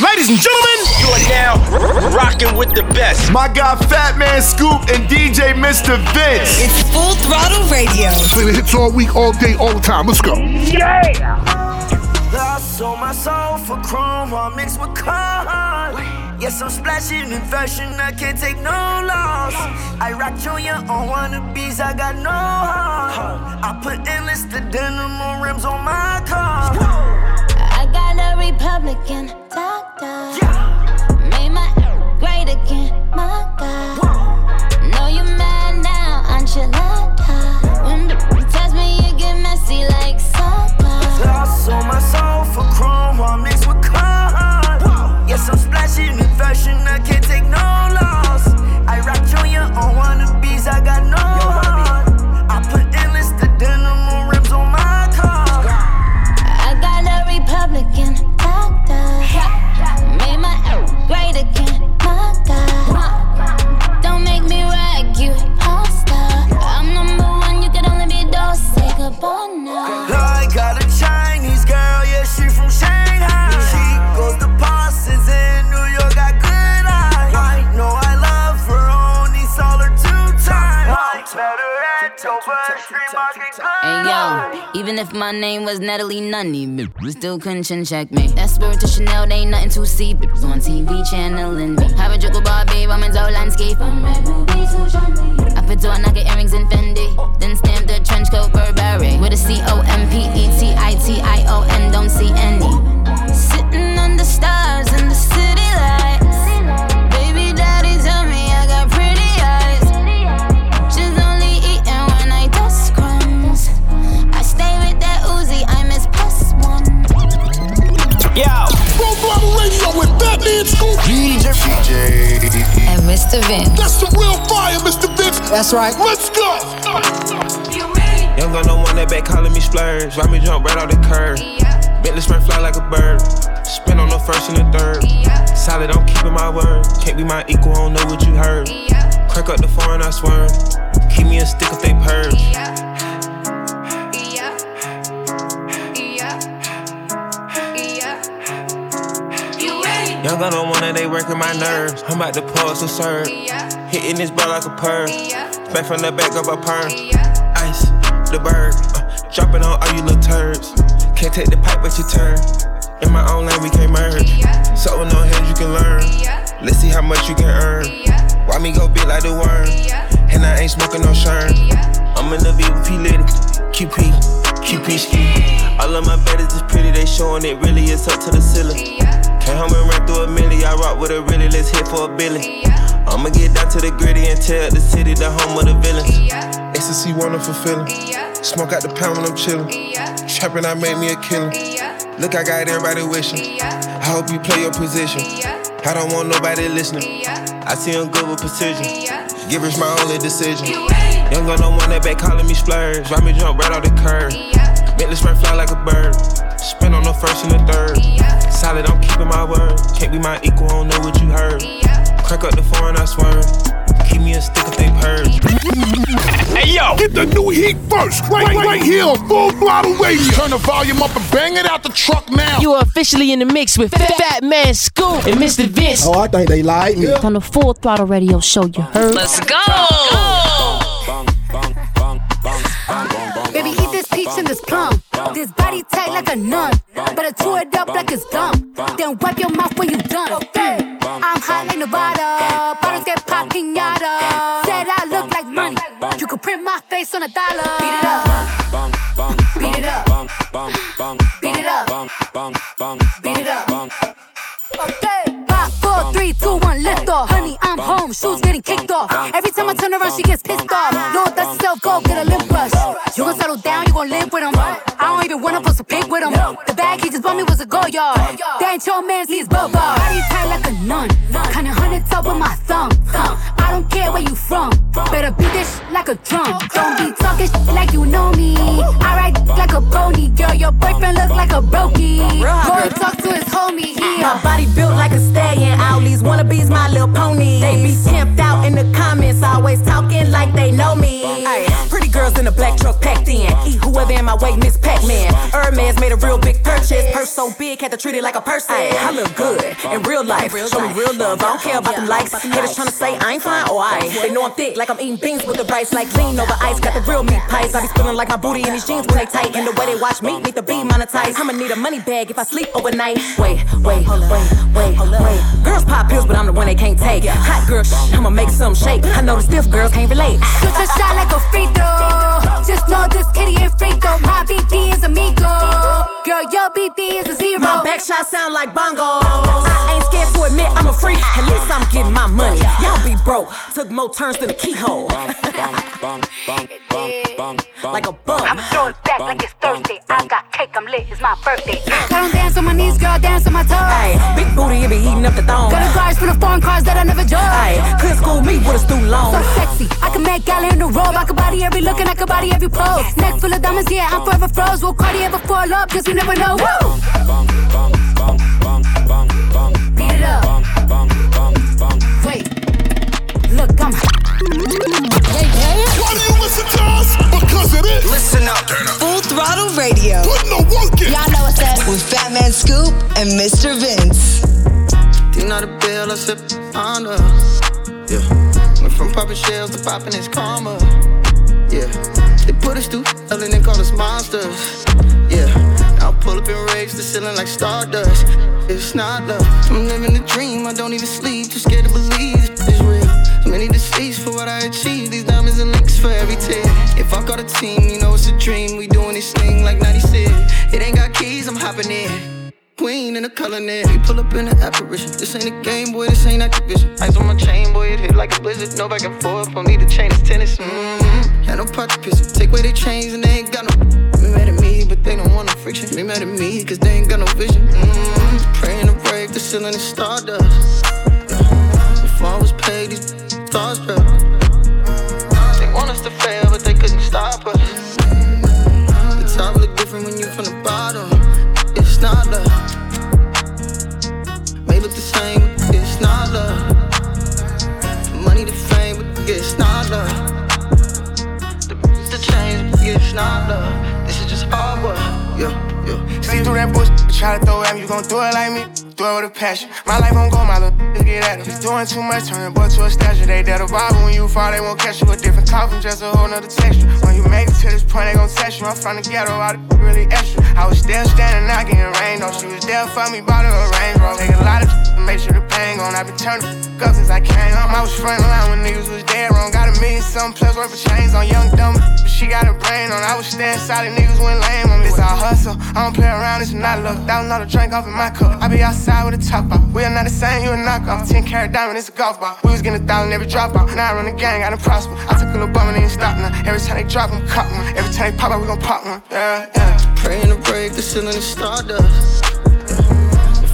Ladies and gentlemen, you are now rocking with the best. My guy Fatman Scoop and DJ Mr. Vince. It's Full Throttle Radio. Play the hits all week, all day, all the time. Let's go. Yeah. I sold my soul for chrome, all mixed with con. Yes, I'm splashing in fashion, I can't take no loss. I rock Junior on wannabes, I got no heart. I put endless the denim on rims on my car. I got a Republican doctor. Yeah. Made my great again, my God. Know you mad now, enchilada. When the test me, you get messy like soda. I sold my soul for chrome, all mixed with con. Yes, I'm splashing in fashion, I can't take no loss. I rock Junior on wannabes, I got no heart. Hey yo, even if my name was Natalie Nunny, we still couldn't chin check me. That spirit to Chanel, they ain't nothing to see. Bitches on TV channeling me. Have a joke about babe, I'm in landscape. I'm red movies? I put door knocker earrings in Fendi. Then stamp the trench coat Burberry. With a C O M P E T I T I O N, don't see any. Mr. Vince. That's the real fire, Mr. Vince. That's right. Let's go. Young gun don't want that back calling me splurge. Ride me jump right off the curb. Bentley spring fly like a bird. Spin on the first and the third. Solid, I'm keeping my word. Can't be my equal, I don't know what you heard. Crack up the foreign, I swear. Keep me a stick if they purge. Young gun don't want that, they working my nerves. I'm about to pause and serve. Hitting this ball like a perm. Back from the back of a perm. Ice, the bird. Uh, drop it on all you little turds. Can't take the pipe, but you turn. In my own lane, we can't merge. So no hands you can learn. Let's see how much you can earn. Why me go big like the worm? And I ain't smoking no shern. I'm in the VP Litty. QP, QP ski. All of my betters is pretty, they showing it really is up to the ceiling. Came home and ran through a milli. I rock with a really, let's hit for a billy. I'ma get down to the gritty and tell the city the home of the villains. Ecstasy, wonderful feeling. Smoke out the pound when I'm chillin'. Trapping, I made me a killer. Look, I got everybody wishing. I hope you play your position. I don't want nobody listening. I see I'm good with precision. Givers my only decision. Young gun don't want that back calling me splurge. Ride me jump right off the curb. Bentley spring fly like a bird. Spin on the first and the third. Solid, I'm keeping my word. Can't be my equal, I don't know what you heard. Crack up the foreign, I swear. Keep me a stick if they purge. Hey yo, Get the new heat first. Right, right here on Full Throttle Radio. Turn the volume up and bang it out the truck now. You are officially in the mix with Fat, Fatman Scoop and Mr. Vince. Oh, I think they like me. On the Full Throttle Radio Show, you heard? Let's go. Baby, eat this peach and this plum. This body tight like a nun. Better chew it up like it's gum. Then wipe your mouth when you done. Okay. I'm hot like Nevada. Bottles get pop pinata. Said I look like money. You could print my face on a dollar. Beat it up. Beat it up. Beat it up. Beat it up. Okay. Five, four, three, two, one, lift off. Honey, I'm home. Shoes getting kicked off. Every time I turn around, she gets pissed off. No, that's self go get a lip brush. You gon' settle down, you gon' live with him. I don't even wanna post a pic with him. The bag he just bought me was a go yard. That ain't your man's, he's Bogar. Body tight like a nun. Kinda hundred top with my thumb. Huh. I don't care where you from. Better beat this like a drum. Don't be talking shit like you know me. I ride like a pony, girl. Your boyfriend look like a brokey. Go and talk to his homie. He My body built like a stallion. All these wannabes, my little pony. They be pimped out in the comments, always talking like they know me. Ay, pretty girls in a black truck packed in. Eat whoever in my way, Miss Pac-Man. Hermes made a real big purchase. Purse so big, had to treat it like a person. I look good in real life. Show me real love. I don't care about the likes. Haters trying to say I ain't fine or I. They know I'm thick, like I'm eating beans with the rice, like lean over ice. Got the real meat pies. I be feeling like my booty in these jeans when they tight. And the way they watch me need to be monetized. I'ma need a money bag if I sleep overnight. Wait, wait, wait, wait, wait. Girls pop pills, but I'm the one they can't take. Hot girl, I'ma make some shake. I know the stiff girls can't relate. Shoot your shot like a free throw. Just know this kitty ain't free throw. My BD is amigo. Girl, your BD is a zero. My back shot sound like bongos. I ain't scared to admit I'm a freak. At least I'm getting my money. Y'all be broke. Took more turns than a keyhole. Like a bum. I'm throwing back like it's Thursday. I got cake, I'm lit, it's my birthday. I don't dance on my knees, girl, dance on my toes. Ay, big booty, it be eating up the thong. Got a guards for the foreign cars that I never drove. Ay, could school me with a stool long. So sexy, I can make gala in the robe. I can body every look and I can body every pose. Neck full of diamonds, yeah, I'm forever froze. Will Cardi ever fall up? Cause you never know. Woo! Beat it up. Wait, look, I'm. Why do you listen to us? Because it is. Listen up. Full Throttle Radio. Put no work in. Y'all know what's up. With Fatman Scoop and Mr. Vince. Think not a bill, I sip on her. Yeah. Went from popping shells to popping his karma. Yeah. They put us through hell and they call us monsters. Yeah. Now I pull up and raise the ceiling like stardust. It's not love. I'm living the dream. I don't even sleep. Too scared to believe this is real. Many deceits for what I achieve. These diamonds and links for every tear. If I got a team, you know it's a dream. We doing this thing like 96. It ain't got keys, I'm hopping in. Queen in the net. We pull up in an apparition. This ain't a game, boy. This ain't Activision. Ice on my chain, boy. It hit like a blizzard. No back and forth. Don't need a chain. It's tennis. Mm-hmm. Had no to piss. Take away their chains and they ain't got no. They mad at me, but they don't want no friction. They mad at me, cause they ain't got no vision. Mm-hmm. Praying to break the ceiling and stardust. Before was paid, these starstruck. They want us to fail, but they couldn't stop us. The top look different when you from the bottom. It's not love. May look the same, but it's not love. Money to fame, but it's not love. The, the change, but it's not love. This is just hard work. Yeah, yeah. See through that bush, try to throw at me, you gon' do it like me. Do it with a passion. My life on go, my little get at it. Doing too much, turning boy to a statue. They dead a robber when you fall, they won't catch you. A different coffin, just a whole nother texture. When you make it to this point, they gon' test you. I'm from the ghetto, all the really extra. I was still standing, not getting rained on. She was there for me, bought her a Range Rover. Take a lot of to make sure the I been turning up since I came home. I was front line when niggas was dead wrong. Got a million something plus worth of chains on young dumb. But she got a brain on. I was staying solid, niggas went lame on me. It's all hustle. I don't play around, it's not luck. Thousand dollar drink off in my cup. I be outside with a top off. We are not the same, you a knockoff. 10 carat diamond, it's a golf ball. We was getting a thousand every drop out. Now I run the gang, I done prosper. I took a little bum and ain't stop now. Every time they drop, I'm cop one. Every time they pop out, we gon' pop one. Yeah, yeah. Praying to break the ceiling and stardust.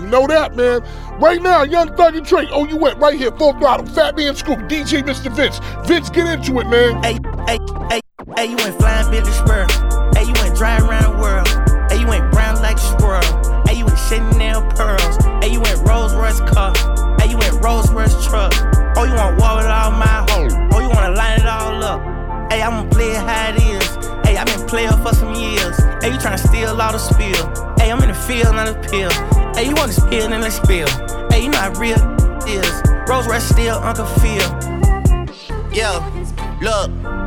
You know that, man. Right now, Young Thug and Trey. Oh, you went right here, Full Throttle. Fatman Scoop, DJ Mr. Vince. Vince, get into it, man. Hey, hey, hey, hey, you went flying Billy Spur. Hey, you went driving around the world. Hey, you went brown like a squirrel. Hey, you went Chanel pearls. Hey, you went Rolls Royce car. Hey, you went Rolls Royce truck. Oh, you want war with all my hoes. Oh, you wanna line it all up. Hey, I'ma play it how it is. Hey, I've been playing for some years. Hey, you tryna steal all the spill. Hey, I'm in the field, not a pill. Hey, you want to spill, then let's spill. Hey, you know how real is. Rolls Royce still Uncle Phil. Yo, look.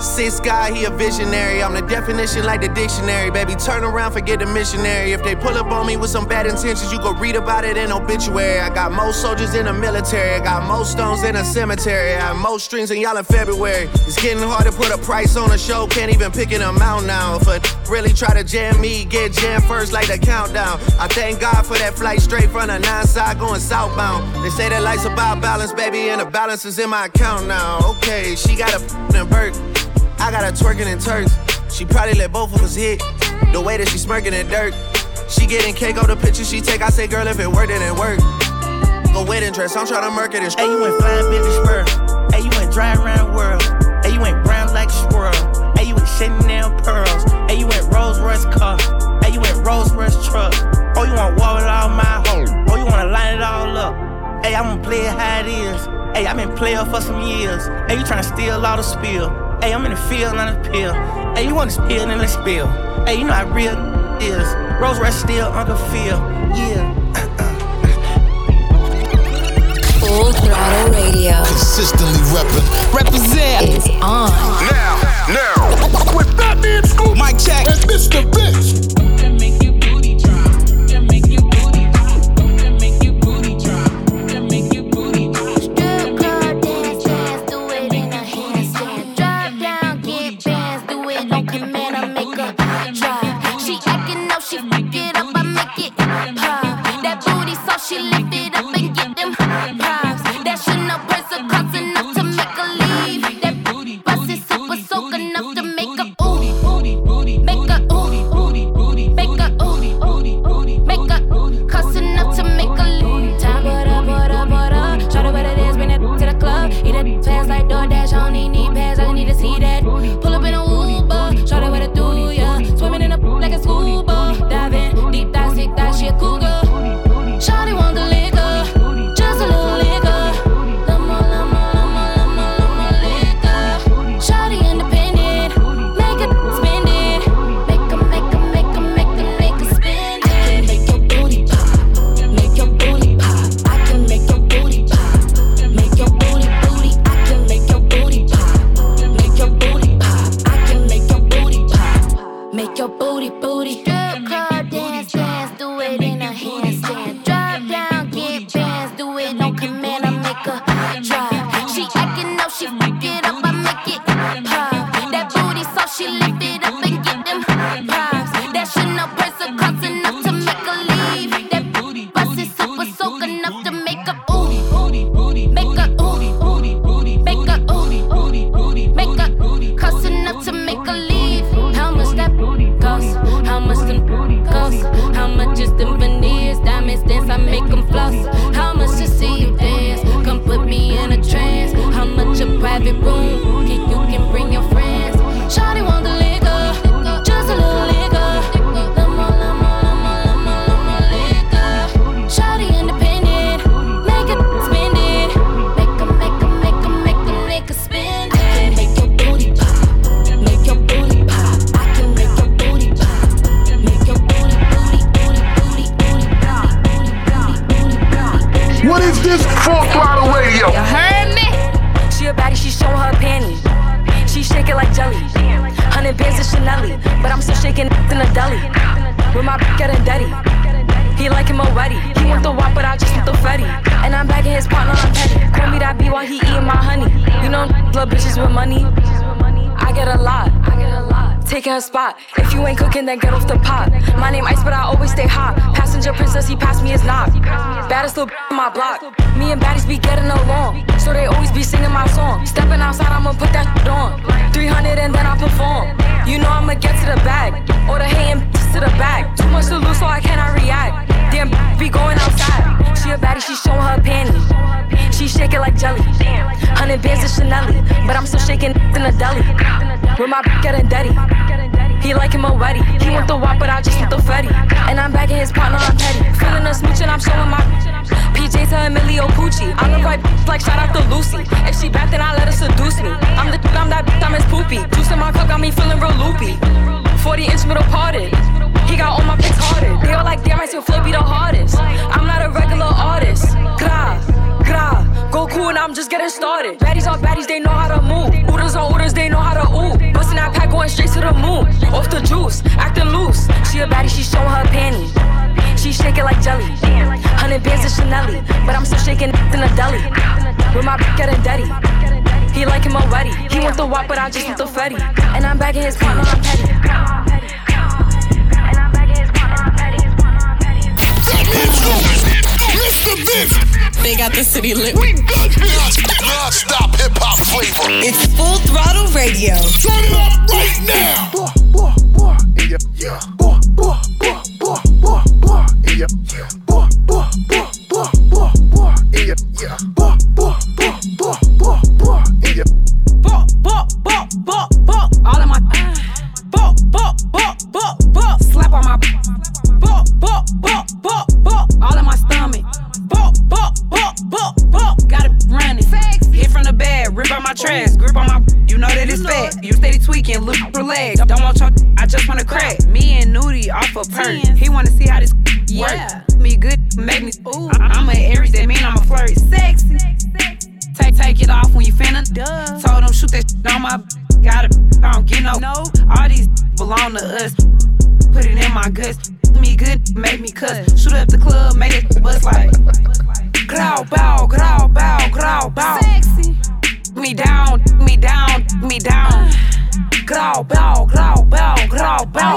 Six guy, he a visionary. I'm the definition like the dictionary. Baby, turn around, forget the missionary. If they pull up on me with some bad intentions, you go read about it in obituary. I got most soldiers in the military. I got most stones in a cemetery. I have most strings in y'all in February. It's getting hard to put a price on a show. Can't even pick an amount now. Really try to jam me, get jammed first like the countdown. I thank God for that flight straight from the nine side going southbound. They say that life's about balance, baby, and the balance is in my account now. Okay, she got a f***ing Burke. I got her twerking in Turks. She probably let both of us hit. The way that she smirking at dirt. She getting cake on the picture she take. I say, girl, if it worked, it worked. A wedding dress, I'm trying to murk it and Hey, you went flying Billy Spur. Hey, you went driving around the world. Hey, you went brown like a squirrel. Chanel pearls. Hey, you went Rolls Royce car. Hey, you went Rolls Royce truck. Oh, you want war with all my hoes. Oh, you wanna line it all up. Hey, I wanna play it how it is. Hey, i been player for some years. Hey, you tryna steal all the spill. Hey, I'm in the field on the pill. Hey, you want to spill in the spill. Hey, you know how real is. Rolls Royce still the field. Yeah. Full Throttle Radio. Consistently reppin'. Represent is on. Now, now, with that Fatman Scoop, Mike check, and Mr. in the deli. With my getting daddy. He like him already. He want the wop, but I just want the fetty. And I'm back in his partner, I'm petty. Feeling a smooch and I'm showing my PJ to Emilio Pucci. I'm the right like shout out to Lucy. If she back, then I let her seduce me. I'm the I'm that I'm his poopy. Juice in my cup got me feeling real loopy. 40 inch middle parted. He got all my pics hearted. They all like, damn, I still flip be the hardest. I'm not a regular artist. Gra, gra. Goku and I'm just getting started. Baddies on baddies, they know how to move. Oodles on oodles, they know how to ooh. Bustin' that pack, going straight to the moon. Off the juice, acting loose. She a baddie, she showing her panties. She shaking like jelly. Hundred bands of Chanel, but I'm still shaking in a deli. With my getting daddy. He like him already. He want the wop, but I just want the fetty. And I'm bagging his partner, I'm petty. Take me to this to this. They got the city lit. We got this. Non-stop hip hop flavor. It's full throttle radio. Turn it up right now. Boy, boy, boy, yeah, yeah. Boy, boy, boy, boy, boy, yeah. Trash, grip on my. You know that it's fat. You steady tweaking, look for legs. Don't want your. I just wanna crack. Me and Nudie off a perk. He wanna see how this Yeah. work. Me good, make me. Ooh. I'm a Aries, that mean I'm a flirt. Sexy. Take take it off when you finna. Duh. Told them shoot that on my. Gotta. I don't get no. No. All these belong to us. Put it in my guts. Me good, make me cuss. Shoot up the club, make it bust like. Growl, bow, growl, bow, growl, bow. Sexy. Me down, me down, me down. Growl, bow, growl, bow, growl, bow.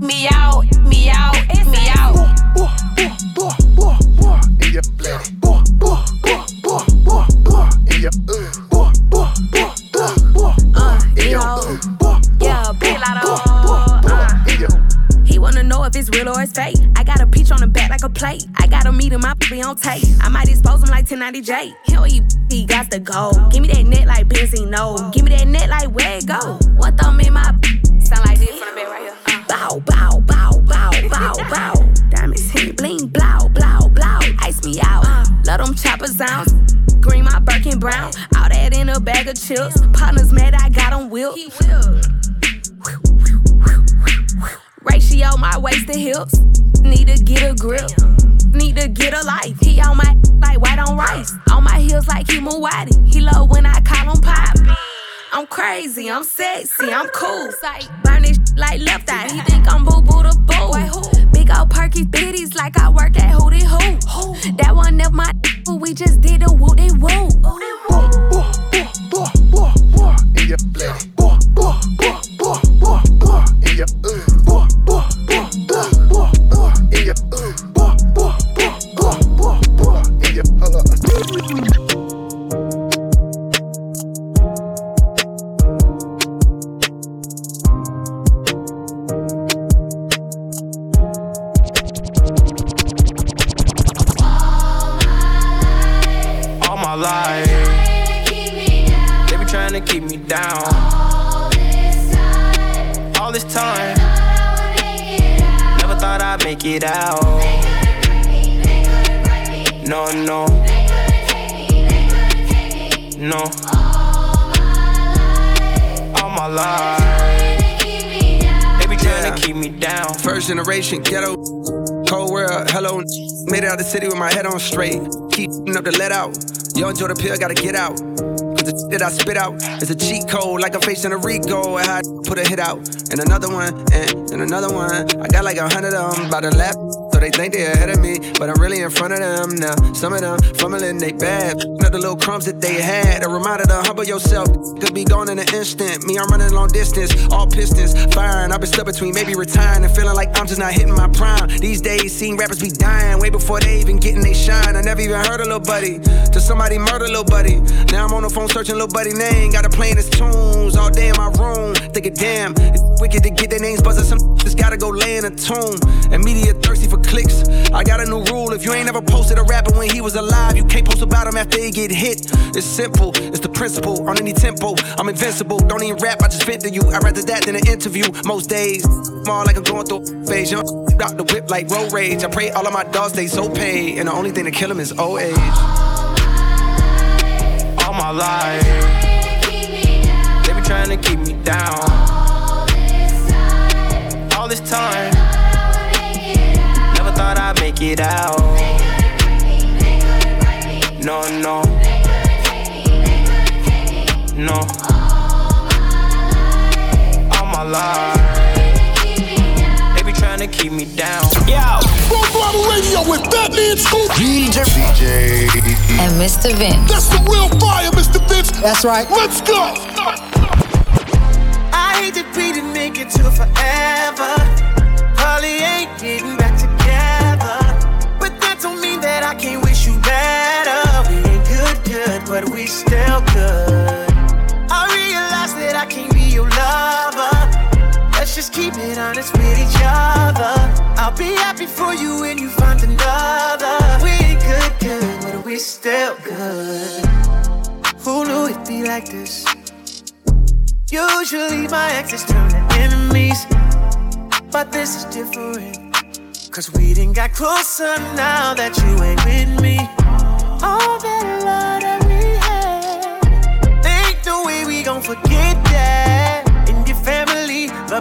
Me out, me out, me out. Boy, boy, boy, boy, boy. Know if it's real or it's fake. I got a peach on the back like a plate. I gotta meet him, I be on tape. I might expose him like 1090J. Hell, he, he got to go. Give me that net like Benzino. Give me that net like where it go. One thumb in my sound like this from the back right here. Uh. Bow, bow, bow, bow, bow, bow. Diamonds hit bling, blow, blow, blow. Ice me out. Love them choppers sounds. Green my Birkin brown. All that in a bag of chips. Partners mad, I got them whipped. Ratio my waist to hips. Need to get a grip. Need to get a life. He on my like white on rice. On my heels like he Muwadi. He love when I call him pop. I'm crazy, I'm sexy, I'm cool. Burn this like left eye. He think I'm boo boo the boo. Big old perky bitties like I work at Hootie Hoo. Head on straight. Keep up the let out. Yo, enjoy the pill, gotta get out. Cause the that I spit out is a cheat code, like I'm facing a Rico. And I put a hit out, and another one, and, and another one. I got like a hundred of them by the lap. So they think they ahead of me, but I'm really in front of them now. Some of them fumbling, they bad. Not the little crumbs that they had. A reminder to humble yourself. Could be gone in an instant. Me, I'm running long distance, all pistons firing. I've been stuck between maybe retiring and feeling like I'm just not hitting my prime. These days, rappers be dying way before they even getting they shine. I never even heard a little buddy till somebody murder little buddy. Now I'm on the phone searching little buddy name. Got to playing his tunes all day in my room. Thinking, damn, it's wicked to get their names buzzing. Some just gotta go lay in a tomb. And media thirsty for clicks. I got a new rule. If you ain't ever posted a rapper when he was alive, you can't post about him after he get hit. It's simple. It's the principle. On any tempo, I'm invincible. Don't even rap. I just vent to you. I'd rather that than an interview. Most days, more like I'm going through phase. Young the whip like road rage. I pray all of my dogs stay so paid. And the only thing to kill him is old age. all my life. They be trying to keep me down. All this time. Never thought I'd make it out. No, no. No. All my life. They be trying to keep me down. Yo. Radio with Fatman Scoop. DJ. DJ. And Mr. Vince. That's the real fire, Mr. Vince. That's right. Let's go. I hate to be to make it to forever. Probably ain't getting back together. But that don't mean that I can't wish you better. We ain't good, good, but we still good. I realize that I can't be your lover just keep it honest with each other. I'll be happy for you when you find another. We ain't good, good, but we still good. Who knew it'd be like this? Usually my exes turn to enemies, but this is different. Cause we didn't got closer now that you ain't with me. All that love that we had, ain't no way we gon' forget that.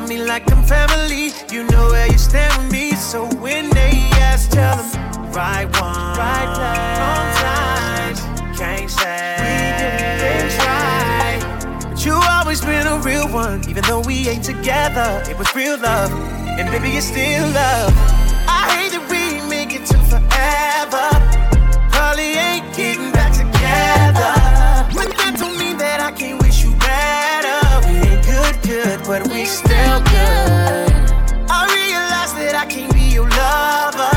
Love me like I'm family. You know where you stand with me, so when they ask, tell them right one, right place, wrong times. Can't say we did things right, but you always been a real one. Even though we ain't together, it was real love, and baby it's still love. I hate that we make it to forever. Probably ain't but we still good. I realize that I can't be your lover.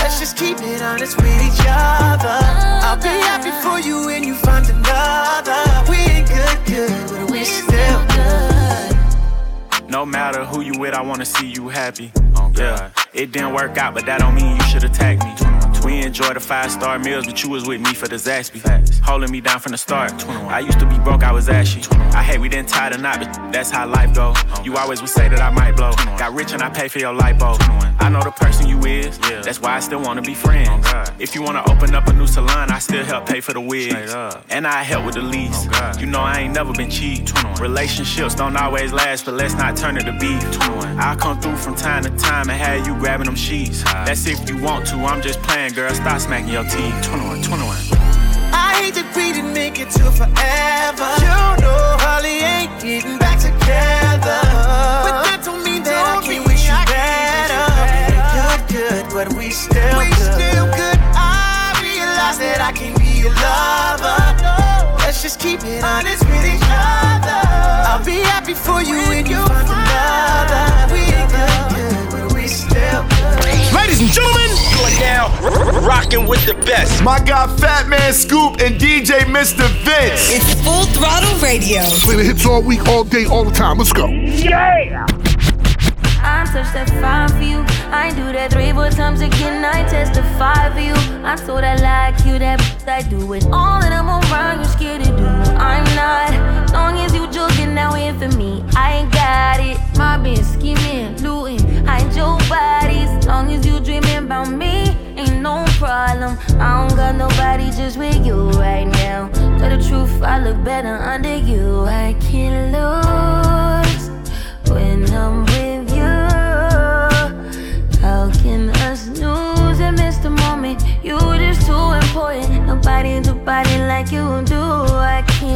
Let's just keep it honest with each other. I'll be happy for you when you find another. We ain't good, good, but we still good. No matter who you with, I wanna see you happy. Oh, yeah, it didn't work out, but that don't mean you should attack me. We enjoy the five star meals, but you was with me for the Zaxby. Holding me down from the start. I used to be broke, I was ashy. I hate we didn't tie the knot, but that's how life go. You always would say that I might blow. Got rich and I pay for your lipo. I know the person you is, yeah. that's why I still wanna be friends. If you wanna open up a new salon, I still help pay for the wigs. And I help with the lease. You know I ain't never been cheap. Relationships don't always last, but let's not turn it to beef. I'll come through from time to time and have you grabbing them sheets. That's if you want to, I'm just playing, girl. Stop smacking your teeth. 21, 21. I hate that we didn't make it to forever. You know Holly ain't getting back together. But that don't mean that I can't wish you better. Good, good, but we still we good. still good. I realize that I can't be your lover. Let's just keep it honest with each other. I'll be happy for you when you find another. Ladies and gentlemen, you are now r- rocking with the best. My guy Fatman Scoop and DJ Mr. Vince. It's Full Throttle Radio. Play the hits all week, all day, all the time. Let's go. Yeah! I touched that fine for you. I do that three, four times again. I testify for you. I told I like you, that I do it. All that I'm around, you're scared to do. I'm not. Long as you joking now in for me, I ain't got it. Been scheming, looting, hide your bodies. Long as you dreaming about me, ain't no problem. I don't got nobody just with you right now. Tell the truth, I look better under you. I can't lose when I'm with you. How can us lose and miss the moment? You just too important. Nobody do body like you do. I can't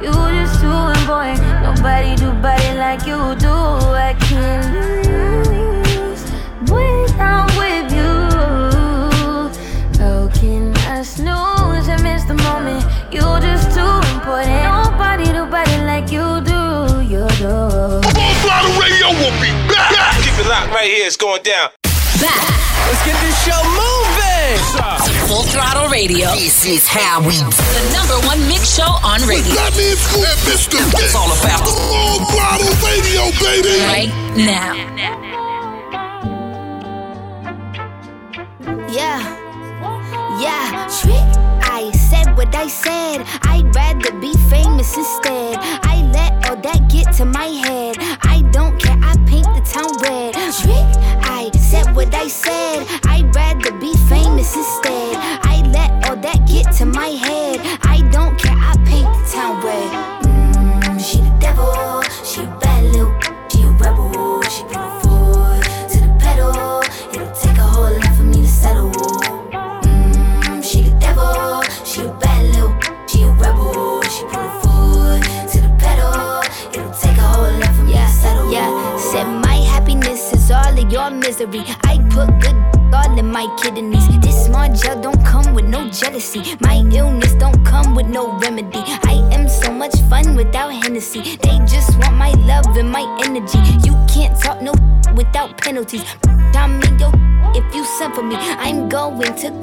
You just too important. Nobody do body like you do. I can't lose when I'm with you. How can I snooze and miss the moment? You just too important. Nobody do body like you do. You do. Full throttle radio will be back. Keep it locked right here. It's going down. Back. Let's get this show moving. Full Throttle Radio. This is how we do. The number one mix show on radio. That means Mr. Vince. It's all about the Full Throttle Radio, baby. right now. Yeah, yeah. Trick. I said what I said. I'd rather be famous instead. I let all that get to my head.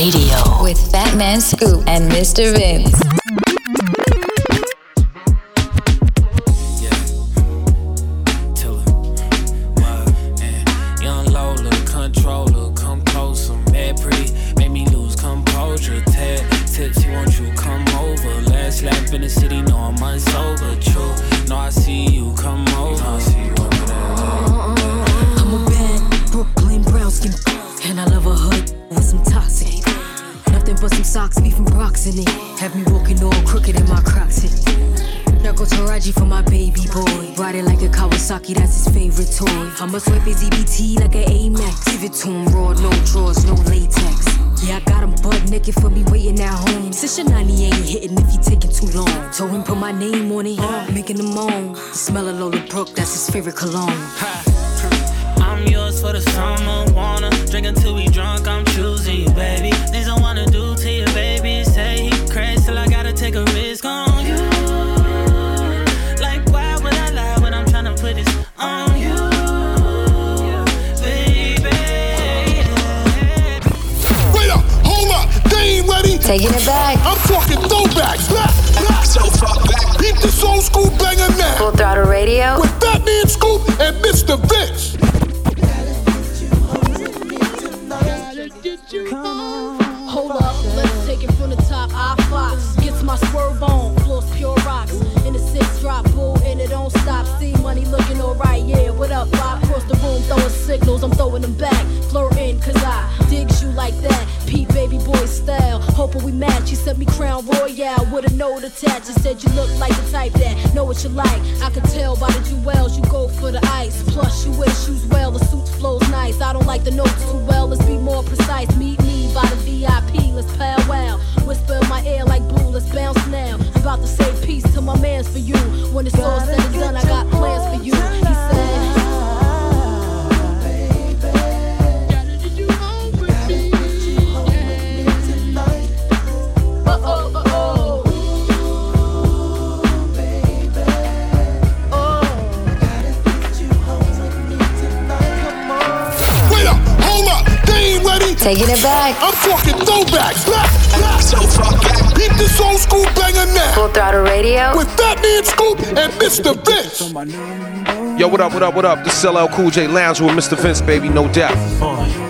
Radio. With Fatman Scoop and Mr. Vince. This old school banger now. Full Throttle Radio. With Fatman Scoop and Mr. Vince. We match. He sent me crown royale with a note attached. He said you look like the type that know what you like. I could tell by the jewels you go for the ice. Plus you wear shoes well, the suit flows nice. I don't like the notes too well. Let's be more precise. Meet me by the VIP. Let's powwow. Whisper in my ear like blue. Let's bounce now. I'm about to say peace to my mans for you. When it's all said and done, I got plans for you. Taking it back. I'm talking throwbacks. Back, back. So far back. Beat this old school banger now. Full Throttle Radio. With Fatman Scoop and Mr. Vince. Yo, what up, what up, what up? This is LL Cool J Lounge with Mr. Vince, baby, no doubt.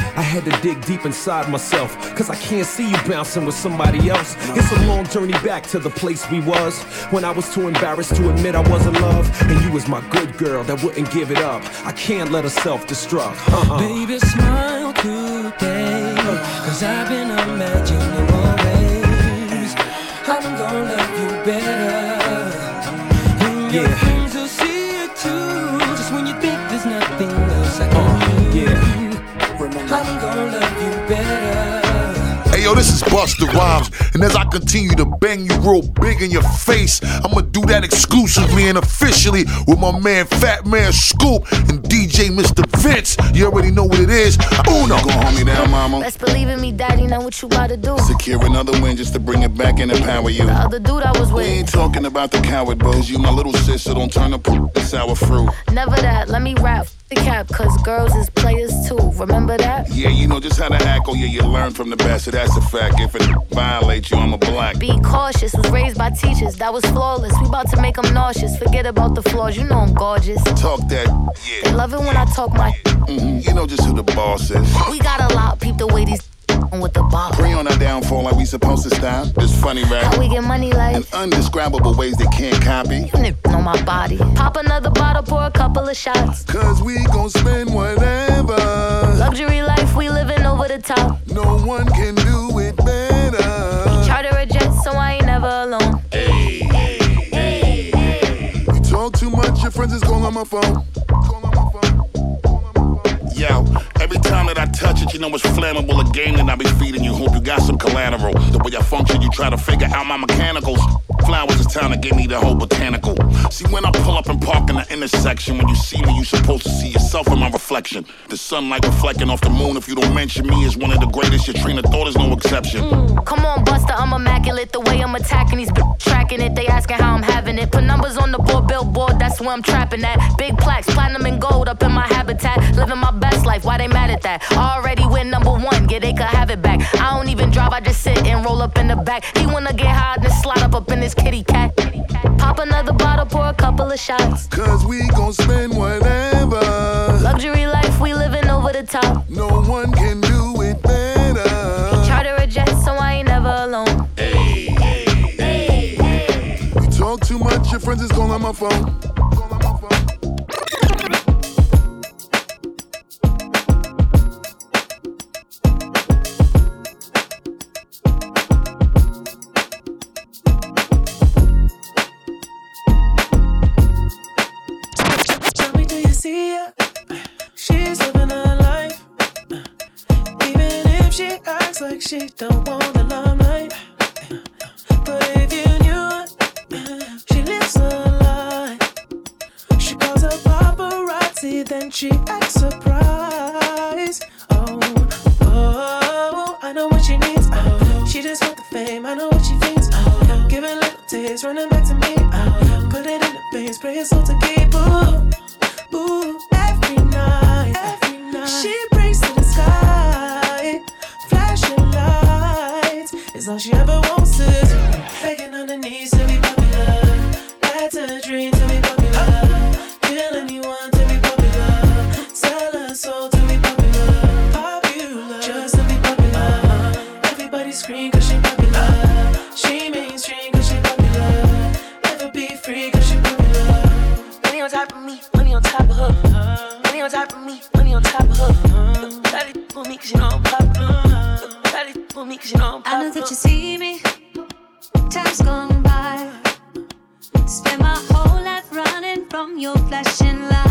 I had to dig deep inside myself, cause I can't see you bouncing with somebody else. It's a long journey back to the place we was when I was too embarrassed to admit I was in love. And you was my good girl that wouldn't give it up. I can't let her self destruct. Uh-uh. Baby, smile today. Cause I've been a more this is Busta Rhymes, and as I continue to bang you real big in your face, I'ma do that exclusively and officially with my man Fatman Scoop and DJ Mr. Vince. You already know what it is. Uno. You gon' hold me down, mama. Best believe in me, daddy, know what you gotta do. Secure another win just to bring it back and empower you. The other dude I was with. We ain't talking about the coward bros. You my little sister, don't turn up the sour fruit. Never that, let me rap the cap, cause girls is players too. Remember that? Yeah, you know just how to act. Oh yeah, you learn from the best. So that's a fact. If it violates you, I'm a black. Be cautious, was raised by teachers, that was flawless. We about to make them nauseous. Forget about the flaws, you know I'm gorgeous. Talk that, They yeah. love it when I talk my. hmm You know just who the boss is. We got a lot, peep the way these with the ball. Pre on our downfall like we supposed to stop. This funny rap. How we get money like in undescribable ways they can't copy. you know my body. Pop another bottle, pour a couple of shots. Cause we gon' spend whatever. Luxury life, we living over the top. No one can do it better. Charter a jet, so I ain't never alone. Hey, hey, hey, You talk too much, your friends is calling on my phone. Yo, every time that I touch it, you know it's flammable. A game that I be feeding you. Hope you got some collateral. The way I function, you try to figure out my mechanicals. Flowers is town to give me the whole botanical. See, when I pull up and park in the intersection, when you see me, you supposed to see yourself in my reflection. The sunlight reflecting off the moon. If you don't mention me as one of the greatest, your train of thought is no exception. Mm, come on, Busta, I'm immaculate. The way I'm attacking these b- tracking it. They asking how I'm having it. Put numbers on the board, billboard, that's where I'm trapping at. Big plaques, platinum and gold up in my habitat. Living my best life, why they mad at that? Already win number one, yeah, they could have it back. I don't even drive, I just sit and roll up in the back. He wanna get high, then slide up up in his kitty cat. Pop another bottle, pour a couple of shots. Cause we gon' spend whatever. Luxury life, we living over the top. No one can do it better. Charter a jet, so I ain't never alone. Hey, hey, hey, hey. You talk too much, your friends is calling on my phone. Spend my whole life running from your flashing lights.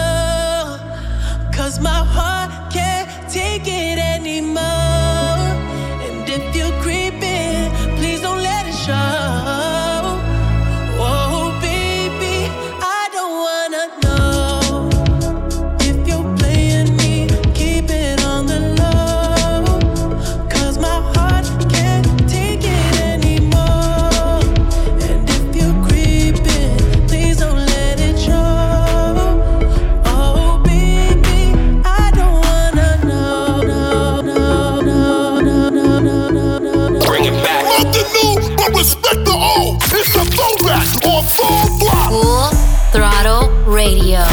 Radio.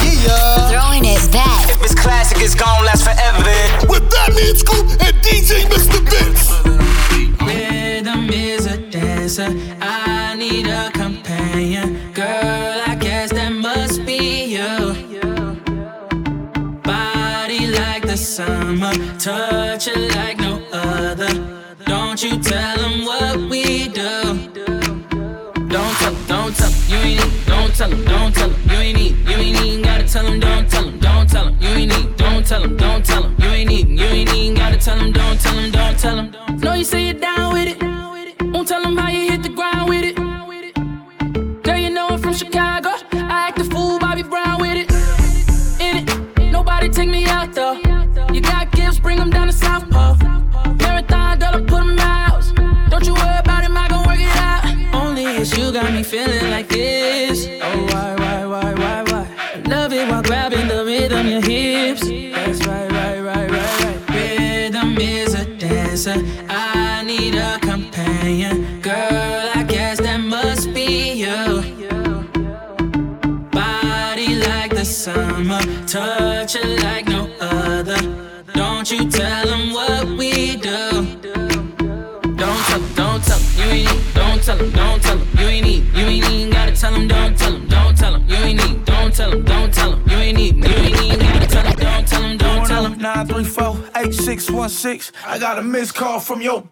934-8616. I got a missed call from your.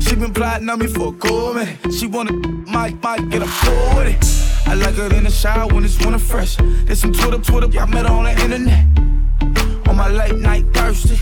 She been plotting on me for a cool minute. She wanna might get a with it. I like her in the shower when it's winter fresh. There's some Twitter, Twitter. I met her on the internet. On my late night thirsty.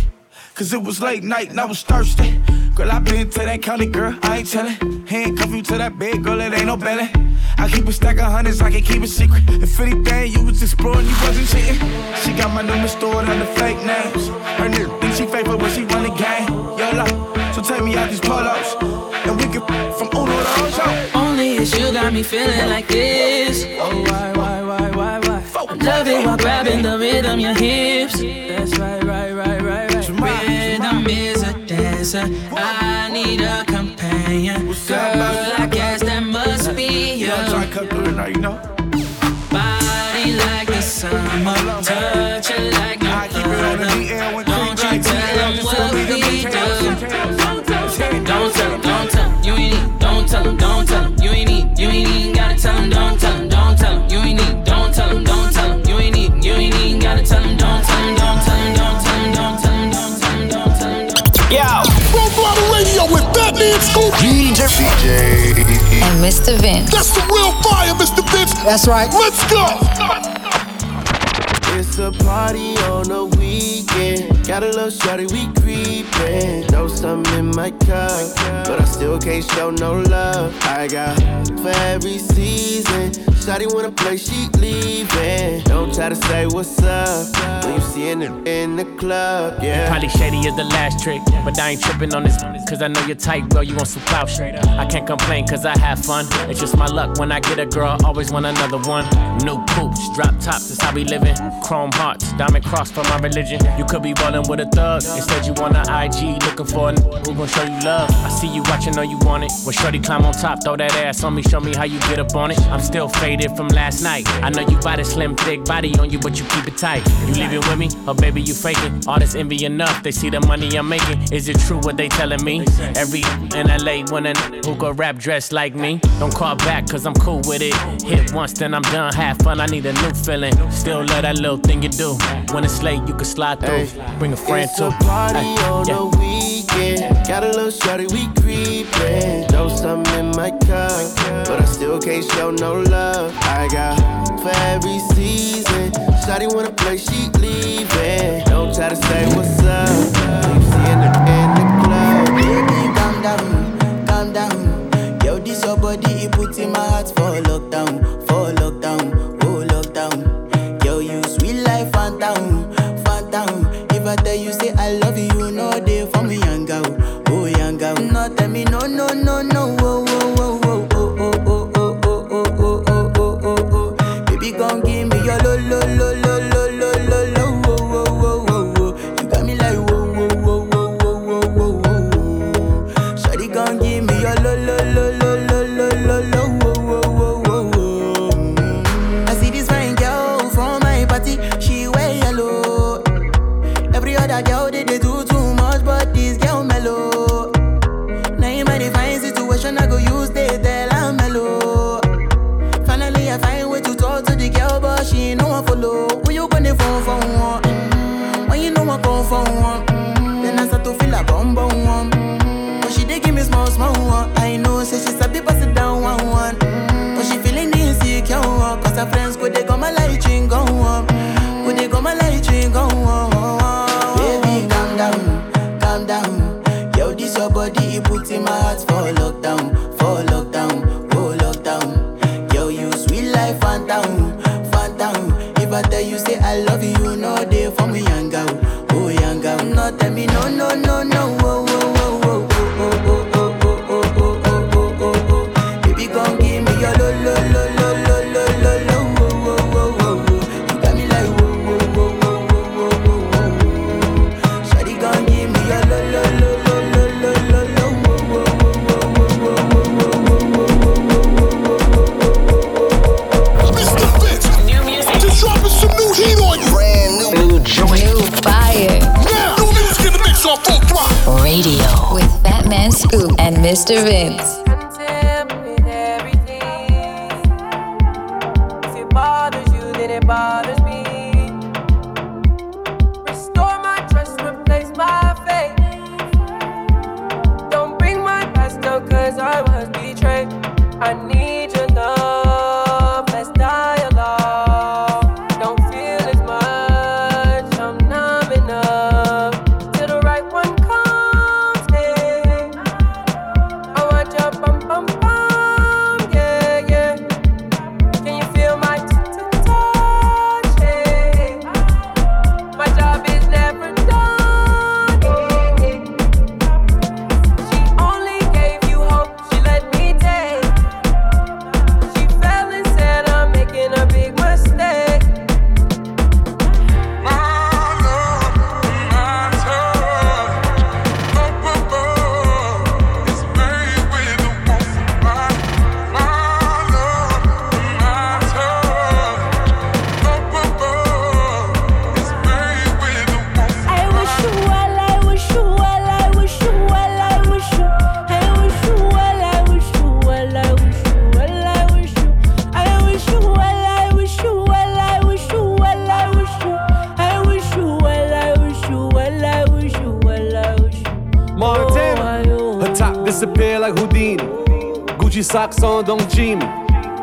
Cause it was late night and I was thirsty. Girl, I been to that county, girl. I ain't tellin'. Handcuff you to that bed, girl. It ain't no belly. I keep a stack of hundreds, I can keep it secret. If anything, you was exploring, you wasn't cheating. She got my number stored under fake names. Her nigga think she fake, but when she run the game, YOLO. So take me out these pull-ups, and we can from Uno to Ocho. Only it's you got me feeling like this. Oh, why, why, why, why, why? I love it while grabbing the rhythm, your hips. That's right, right, right, a dancer. I need a companion. Girl, I guess that must be you. Yeah, I'm trying to cut through it now, you know. Body like the summer, touch it like no other. Don't you tell them what we do. Don't tell them, don't tell them, you ain't need, don't tell them, don't tell them, you ain't need, you ain't even gotta tell them, don't tell them, Fatman Scoop. DJ. And Mr. Vince. That's the real fire, Mr. Vince. That's right. Let's go. It's a party on a weekend. Got a little shawty, we creepin'. Know something in my cup, but I still can't show no love. I got for every season. Shawty wanna play, she leaving. Don't try to say what's up when you seeing it in the club, yeah. Probably shady is the last trick, but I ain't tripping on this cause I know you're tight, girl. You want some clout straight up. I can't complain cause I have fun. It's just my luck when I get a girl, always want another one. New poops, drop tops, that's how we living. Chrome hearts, diamond cross for my religion. You could be rolling with a thug, instead you on the IG looking for a n- who gon' show you love. I see you watching, know you want it. When Shorty climb on top, throw that ass on me, show me how you get up on it. I'm still faded it from last night. I know you got a slim, thick body on you, but you keep it tight. You leaving with me, or baby, you faking? All this envy enough, they see the money I'm making. Is it true what they telling me? Every in LA, when a who could rap dressed like me? Don't call back, cause I'm cool with it. Hit once, then I'm done. Have fun, I need a new feeling. Still love that little thing you do. When it's late, you can slide through. Bring a friend it's. A party hey. on yeah. the weekend. Got a little shorty, we creepin'. Throw some in my cup, but I still can't show no love love. I got for every season. Shotty wanna play, she leaving. Don't try to say what's up. Keep seeing her in the club. Baby, calm down, calm down. Yo, this your body, it puts in my heart for lockdown, for lockdown, oh lockdown. Yo, you sweet life, phantom, phantom. If I tell you, say I love. Mr. Vince. Gucci socks on, don't G me.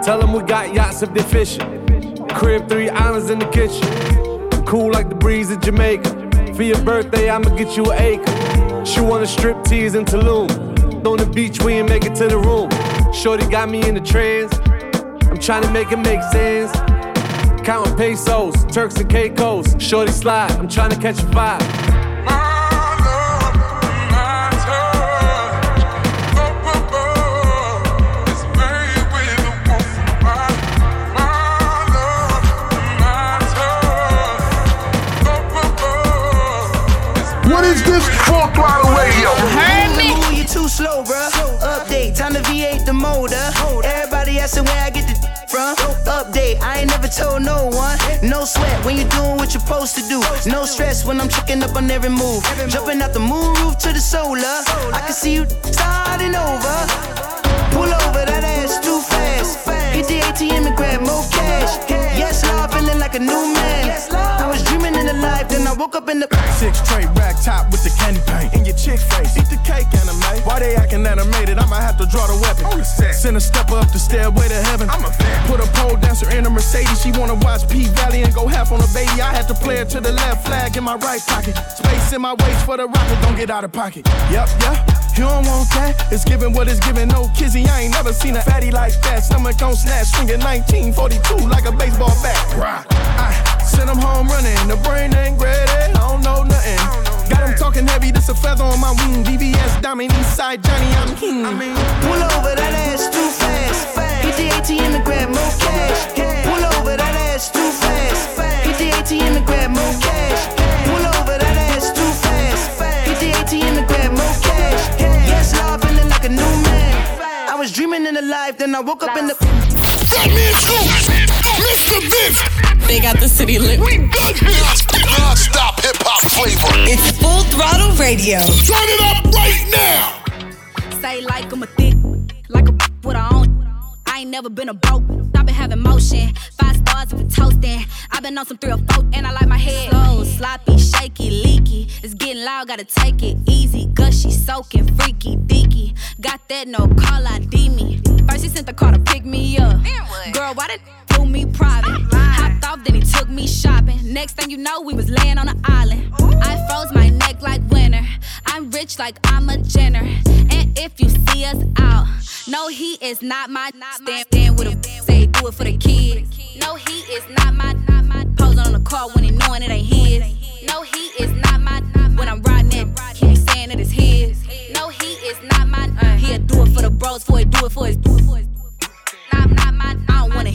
Tell them we got yachts if they fishing. Crib, three islands in the kitchen. Cool like the breeze in Jamaica. For your birthday, I'ma get you an acre. She wanna strip tease in Tulum. On the beach, we ain't make it to the room. Shorty got me in the trance. I'm trying to make it make sense. Counting pesos, Turks and Caicos. Shorty slide, I'm trying to catch a vibe. is this Full Throttle Radio. Heard me? Ooh, you too slow, bro. Update, time to V8 the motor. Everybody asking where I get the from. Update, I ain't never told no one. No sweat when you doing what you're supposed to do. No stress when I'm checking up on every move. Jumping out the moon roof to the solar. I can see you starting over. Pull over, that ass too fast. Hit the ATM and grab more cash. Yes, Lord like a new man. I was dreaming in the life, then I woke up in the Six tray rack top with the candy paint in your chick face. Eat the cake, anime. Why they acting animated? I might have to draw the weapon. Send a stepper up the stairway to heaven. I'm a fan. Put a pole dancer in a Mercedes. She wanna watch P Valley and go half on a baby. I had to play it to the left flag in my right pocket. Space in my waist for the rocket. Don't get out of pocket. Yup, yup. You don't want that. It's giving what it's giving. No kizzy. I ain't never seen a fatty like that. Stomach on snatch, swinging 1942 like a baseball bat. Right. I send them home running. The brain ain't ready. Eh? I don't know nothing. Got them talking heavy. This a feather on my wing. VVS diamond east side Johnny. I'm king. I mean, Pull over, that ass too fast. Hit the ATM and grab more cash. Pull over, that ass too fast. Hit the ATM and grab more cash. Man. I dreaming in the life, then I woke up in the. Fatman Scoop, Mr. Vince. They got the city lit. We good here. Non-stop hip hop flavor. It's Full Throttle Radio. Turn it up right now. Say like I'm a thick, like a with her own. I ain't never been a broke. I've been having motion. Five stars if we toasting. I've been on some three or four, and I like my head slow, sloppy, shaky, leaky. It's getting loud, gotta take it easy. Gushy, soaking, freaky, deaky. Got that no call ID me. First he sent the car to pick me up. Girl, why did do me private? Hopped off, then he took me shopping. Next thing you know, we was laying on an island. I froze my neck like winter. I'm rich like I'm a Jenner. And if you see us out, no, he is not my stand, stand with a say do it for the kids. No, he is not my, not my posing on the car when he knowing it ain't his. No, he is not my when I'm riding it, he be saying it is his. No, he is not my. He'll do it for the bros, for it, do it for his. Do it for his not, not my,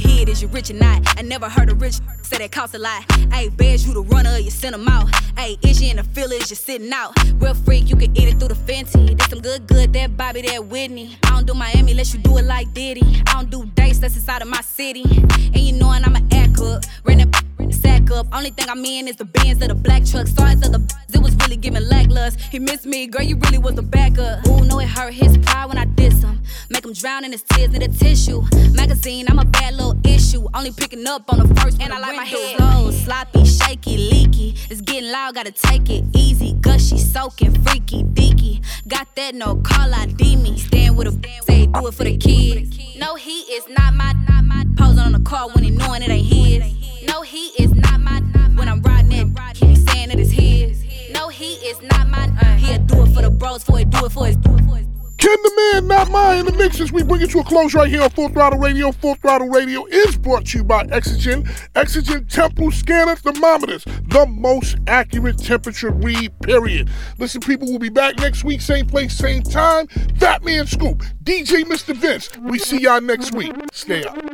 It, is you rich or not? I never heard a rich say that cost a lot. Ayy, bears you the runner, you send them out. Ayy, is you in the field, is you sitting out? Real freak, you can eat it through the Fenty. There's some good, good, that Bobby, that Whitney. I don't do Miami unless you do it like Diddy. I don't do dates, that's inside of my city. And you knowin' I'm an act up, ran that sack up. Only thing I'm in is the Benz of the black truck. Stars of the it was really giving lacklust. He missed me, girl, you really was the backup. Ooh, no, it hurt his pride when I diss him. Make him drown in his tears in the tissue. Magazine, I'm a bad little issue. Only picking up on the first and I like my head low, sloppy, shaky, leaky. It's getting loud, gotta take it easy. Gushy, soaking, freaky, deaky. Got that no call ID me. Stand with a say do it for the kids. No, he is not my, not my posing on the car when he knowing it ain't his. No, he is not my when I'm riding it. Saying it is his. No, he is not my. He'll do it for the bros, for it, do it for his. Do it for his. Ken the Man, not mine in the mix as we bring it to a close right here on Full Throttle Radio. Full Throttle Radio is brought to you by Exergen. Exergen Temple Scanner Thermometers, the most accurate temperature read, period. Listen, people, we'll be back next week, same place, same time. Fatman Scoop, DJ Mr. Vince. We see y'all next week. Stay up.